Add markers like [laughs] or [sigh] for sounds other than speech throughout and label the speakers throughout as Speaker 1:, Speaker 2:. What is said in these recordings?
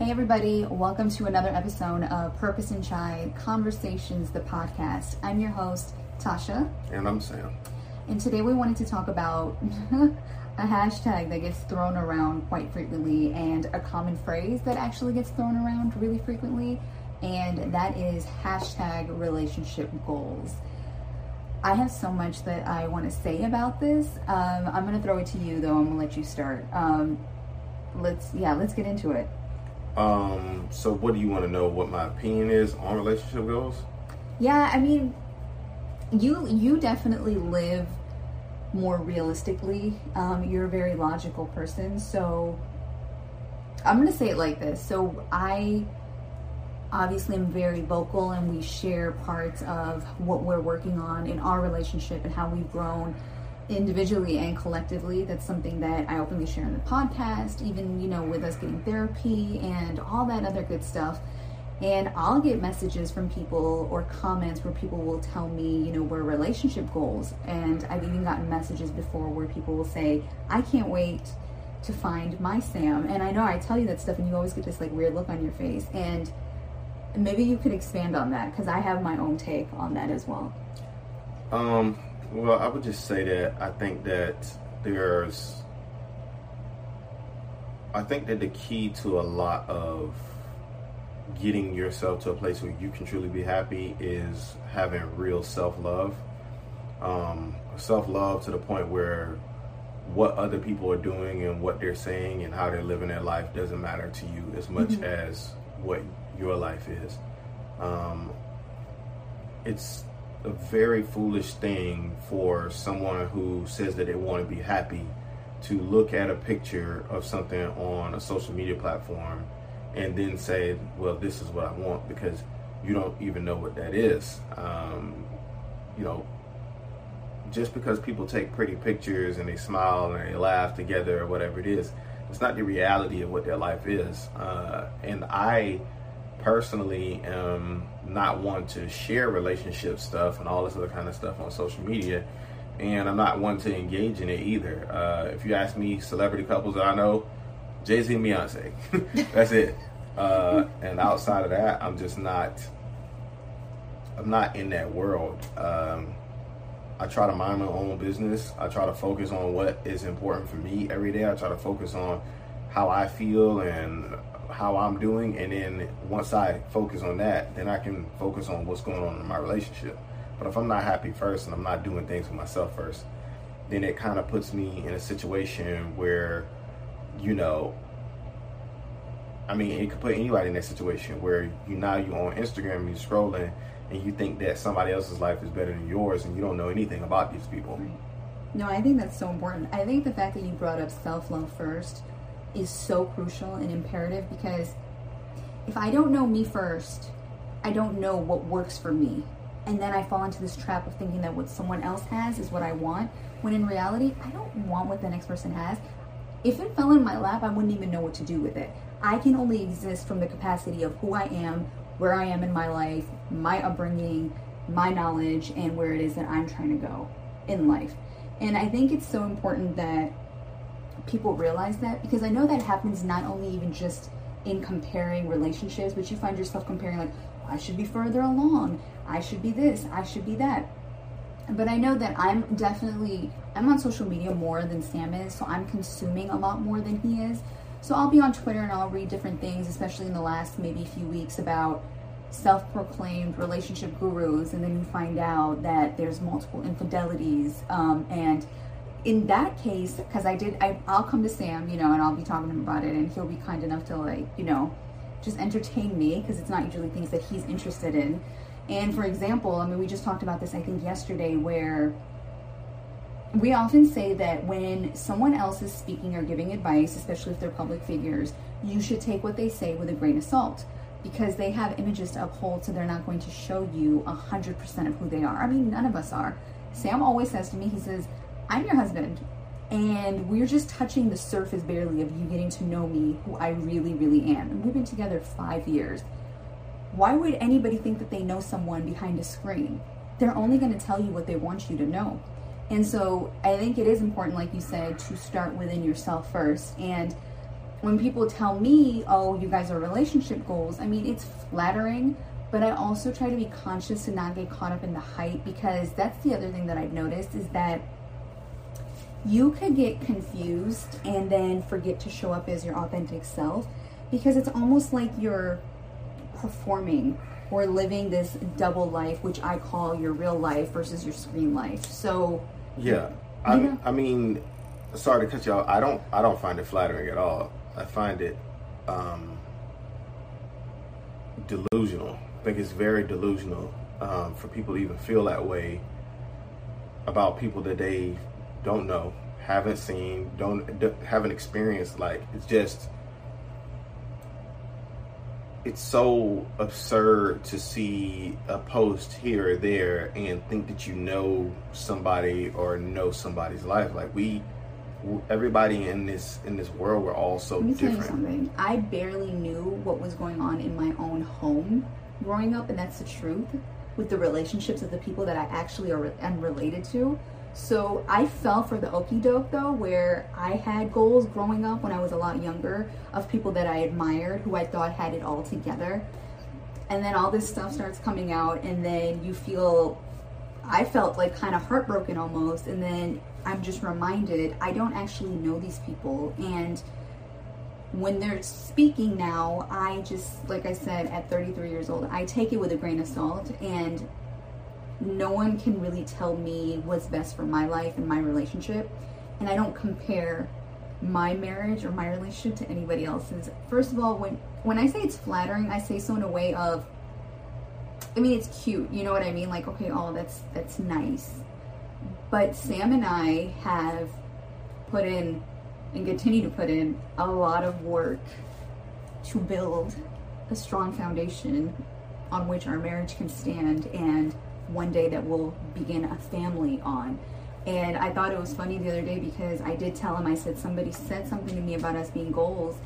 Speaker 1: Hey, everybody, welcome to another episode of Purpose and Chai Conversations, the podcast. I'm your host, Tasha.
Speaker 2: And I'm Sam.
Speaker 1: And today we wanted to talk about [laughs] a hashtag that gets thrown around quite frequently and a common phrase that actually gets thrown around really frequently, and that is hashtag relationship goals. I have so much that I want to say about this. Um, I'm going to throw it to you, though. I'm going to let you start. Um, let's, yeah, let's get into it.
Speaker 2: Um, so what do you want to know what my opinion is on relationship goals?
Speaker 1: Yeah, I mean, you you definitely live more realistically. Um, you're a very logical person, so I'm gonna say it like this. So I obviously am very vocal, and we share parts of what we're working on in our relationship and how we've grown individually and collectively. That's something that I openly share in the podcast, even, you know, with us getting therapy and all that other good stuff. And I'll get messages from people or comments where people will tell me, you know, we're relationship goals. And I've even gotten messages before where people will say, I can't wait to find my Sam. And I know I tell you that stuff and you always get this like weird look on your face. And maybe you could expand on that because I have my own take on that as well.
Speaker 2: Um, well, I would just say that I think that there's, I think that the key to a lot of getting yourself to a place where you can truly be happy is having real self love. Um, self love to the point where what other people are doing and what they're saying and how they're living their life doesn't matter to you as much mm-hmm. as what your life is. Um, it's a very foolish thing for someone who says that they want to be happy to look at a picture of something on a social media platform and then say, well, this is what I want because you don't even know what that is. Um, you know, just because people take pretty pictures and they smile and they laugh together or whatever it is, it's not the reality of what their life is. Uh, and I personally am not one to share relationship stuff and all this other kind of stuff on social media. And I'm not one to engage in it either. Uh, if you ask me, celebrity couples that I know, Jay Z and Beyonce. [laughs] That's it. Uh, and outside of that, I'm just not. I'm not in that world. Um, I try to mind my own business. I try to focus on what is important for me every day. I try to focus on how I feel and how I'm doing, and then once I focus on that, then I can focus on what's going on in my relationship. But if I'm not happy first and I'm not doing things for myself first, then it kind of puts me in a situation where, you know, I mean, it could put anybody in that situation where you now you're on Instagram you're scrolling and you think that somebody else's life is better than yours and you don't know anything about these people.
Speaker 1: No, I think that's so important. I think the fact that you brought up self love first is so crucial and imperative because if I don't know me first, I don't know what works for me. And then I fall into this trap of thinking that what someone else has is what I want, when in reality, I don't want what the next person has. If it fell in my lap, I wouldn't even know what to do with it. I can only exist from the capacity of who I am, where I am in my life, my upbringing, my knowledge, and where it is that I'm trying to go in life. And I think it's so important that people realize that because I know that happens not only even just in comparing relationships, but you find yourself comparing like, I should be further along, I should be this, I should be that. But I know that I'm definitely I'm on social media more than Sam is, so I'm consuming a lot more than he is. So I'll be on Twitter and I'll read different things, especially in the last maybe few weeks about self-proclaimed relationship gurus, and then you find out that there's multiple infidelities um, and in that case, because I did, I, I'll come to Sam, you know, and I'll be talking to him about it, and he'll be kind enough to like, you know, just entertain me because it's not usually things that he's interested in. And for example, I mean, we just talked about this, I think, yesterday, where we often say that when someone else is speaking or giving advice, especially if they're public figures, you should take what they say with a grain of salt because they have images to uphold, so they're not going to show you 100% of who they are. I mean, none of us are. Sam always says to me, he says, I'm your husband. And we're just touching the surface barely of you getting to know me, who I really, really am. And we've been together five years. Why would anybody think that they know someone behind a screen? They're only going to tell you what they want you to know. And so I think it is important, like you said, to start within yourself first. And when people tell me, oh, you guys are relationship goals, I mean, it's flattering, but I also try to be conscious to not get caught up in the hype because that's the other thing that I've noticed is that you could get confused and then forget to show up as your authentic self because it's almost like you're performing or living this double life, which I call your real life versus your screen life. So,
Speaker 2: yeah, I, I mean, sorry to cut you off. I don't, I don't find it flattering at all. I find it um, delusional. I think it's very delusional um, for people to even feel that way about people that they don't know, haven't seen, don't haven't experienced. Like it's just it's so absurd to see a post here or there and think that you know somebody or know somebody's life. Like we, everybody in this in this world, we're all so
Speaker 1: Let me
Speaker 2: different.
Speaker 1: Tell you something. I barely knew what was going on in my own home growing up, and that's the truth. With the relationships of the people that I actually are am related to, so I fell for the okie doke though, where I had goals growing up when I was a lot younger of people that I admired who I thought had it all together. And then all this stuff starts coming out, and then you feel, I felt like kind of heartbroken almost. And then I'm just reminded I don't actually know these people. And when they're speaking now, I just, like I said, at 33 years old, I take it with a grain of salt. And no one can really tell me what's best for my life and my relationship. And I don't compare my marriage or my relationship to anybody else's. First of all, when when I say it's flattering, I say so in a way of I mean it's cute, you know what I mean? Like, okay, oh that's that's nice. But Sam and I have put in and continue to put in a lot of work to build a strong foundation on which our marriage can stand and one day that we'll begin a family on. And I thought it was funny the other day because I did tell him, I said, somebody said something to me about us being goals.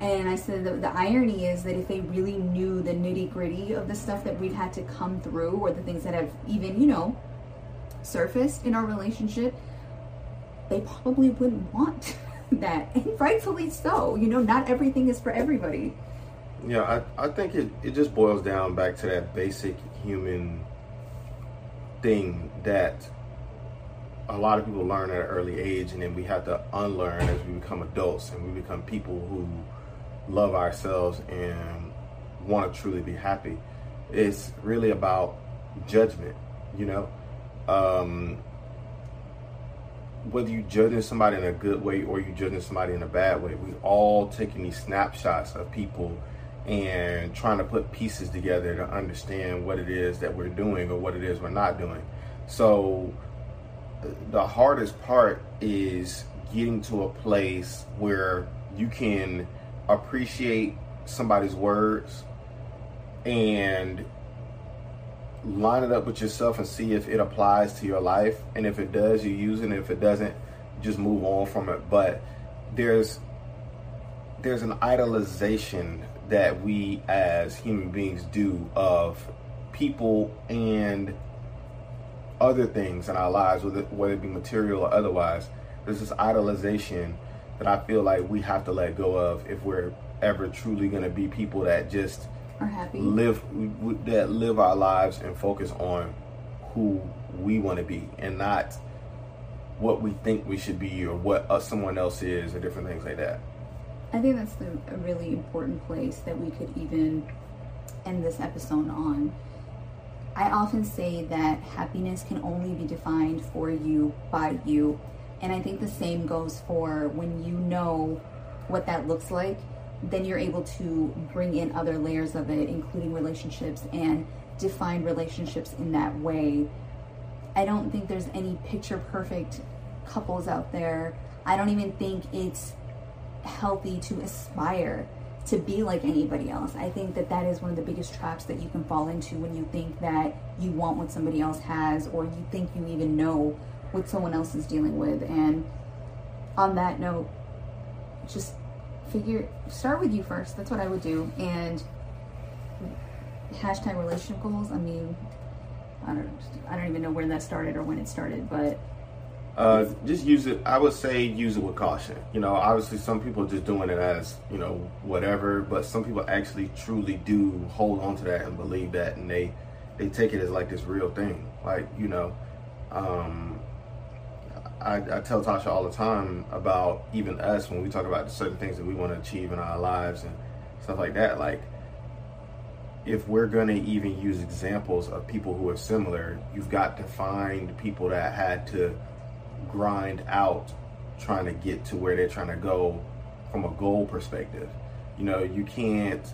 Speaker 1: And I said, the, the irony is that if they really knew the nitty gritty of the stuff that we've had to come through or the things that have even, you know, surfaced in our relationship, they probably wouldn't want [laughs] that. And rightfully so. You know, not everything is for everybody.
Speaker 2: Yeah, I, I think it, it just boils down back to that basic human thing that a lot of people learn at an early age and then we have to unlearn as we become adults and we become people who love ourselves and want to truly be happy. It's really about judgment you know? Um, whether you're judging somebody in a good way or you're judging somebody in a bad way we all taking these snapshots of people and trying to put pieces together to understand what it is that we're doing or what it is we're not doing. So the hardest part is getting to a place where you can appreciate somebody's words and line it up with yourself and see if it applies to your life. And if it does you use it. And if it doesn't just move on from it. But there's there's an idolization that we as human beings do of people and other things in our lives, whether, whether it be material or otherwise. There's this idolization that I feel like we have to let go of if we're ever truly going to be people that just
Speaker 1: are happy,
Speaker 2: live that live our lives and focus on who we want to be and not what we think we should be or what uh, someone else is or different things like that.
Speaker 1: I think that's the, a really important place that we could even end this episode on. I often say that happiness can only be defined for you by you. And I think the same goes for when you know what that looks like, then you're able to bring in other layers of it, including relationships, and define relationships in that way. I don't think there's any picture perfect couples out there. I don't even think it's healthy to aspire to be like anybody else. I think that that is one of the biggest traps that you can fall into when you think that you want what somebody else has or you think you even know what someone else is dealing with. And on that note, just figure, start with you first. That's what I would do. And hashtag relationship goals. I mean, I don't, I don't even know where that started or when it started, but
Speaker 2: Uh, just use it. I would say use it with caution. You know, obviously some people are just doing it as you know whatever, but some people actually truly do hold on to that and believe that, and they they take it as like this real thing. Like you know, um, I, I tell Tasha all the time about even us when we talk about certain things that we want to achieve in our lives and stuff like that. Like if we're going to even use examples of people who are similar, you've got to find people that had to grind out trying to get to where they're trying to go from a goal perspective. You know, you can't,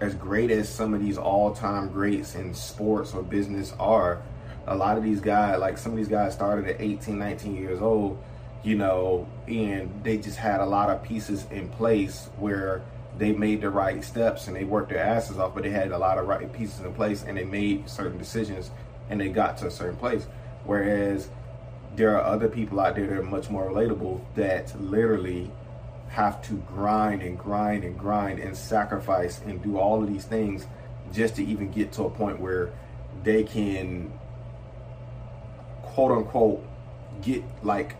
Speaker 2: as great as some of these all time greats in sports or business are, a lot of these guys, like some of these guys started at 18, 19 years old, you know, and they just had a lot of pieces in place where they made the right steps and they worked their asses off, but they had a lot of right pieces in place and they made certain decisions and they got to a certain place. Whereas there are other people out there that are much more relatable that literally have to grind and grind and grind and sacrifice and do all of these things just to even get to a point where they can quote unquote get like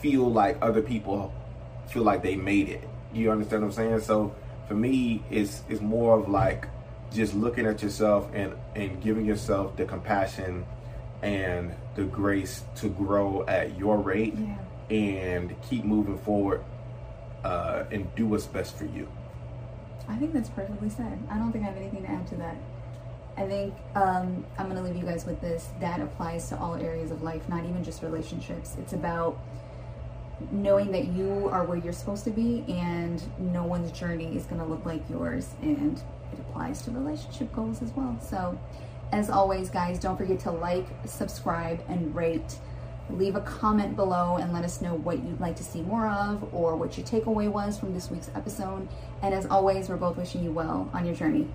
Speaker 2: feel like other people feel like they made it. You understand what I'm saying? So for me it's it's more of like just looking at yourself and and giving yourself the compassion and the grace to grow at your rate yeah. and keep moving forward uh, and do what's best for you.
Speaker 1: I think that's perfectly said. I don't think I have anything to add to that. I think um, I'm going to leave you guys with this. That applies to all areas of life, not even just relationships. It's about knowing that you are where you're supposed to be and no one's journey is going to look like yours. And it applies to relationship goals as well. So, as always, guys, don't forget to like, subscribe, and rate. Leave a comment below and let us know what you'd like to see more of or what your takeaway was from this week's episode. And as always, we're both wishing you well on your journey.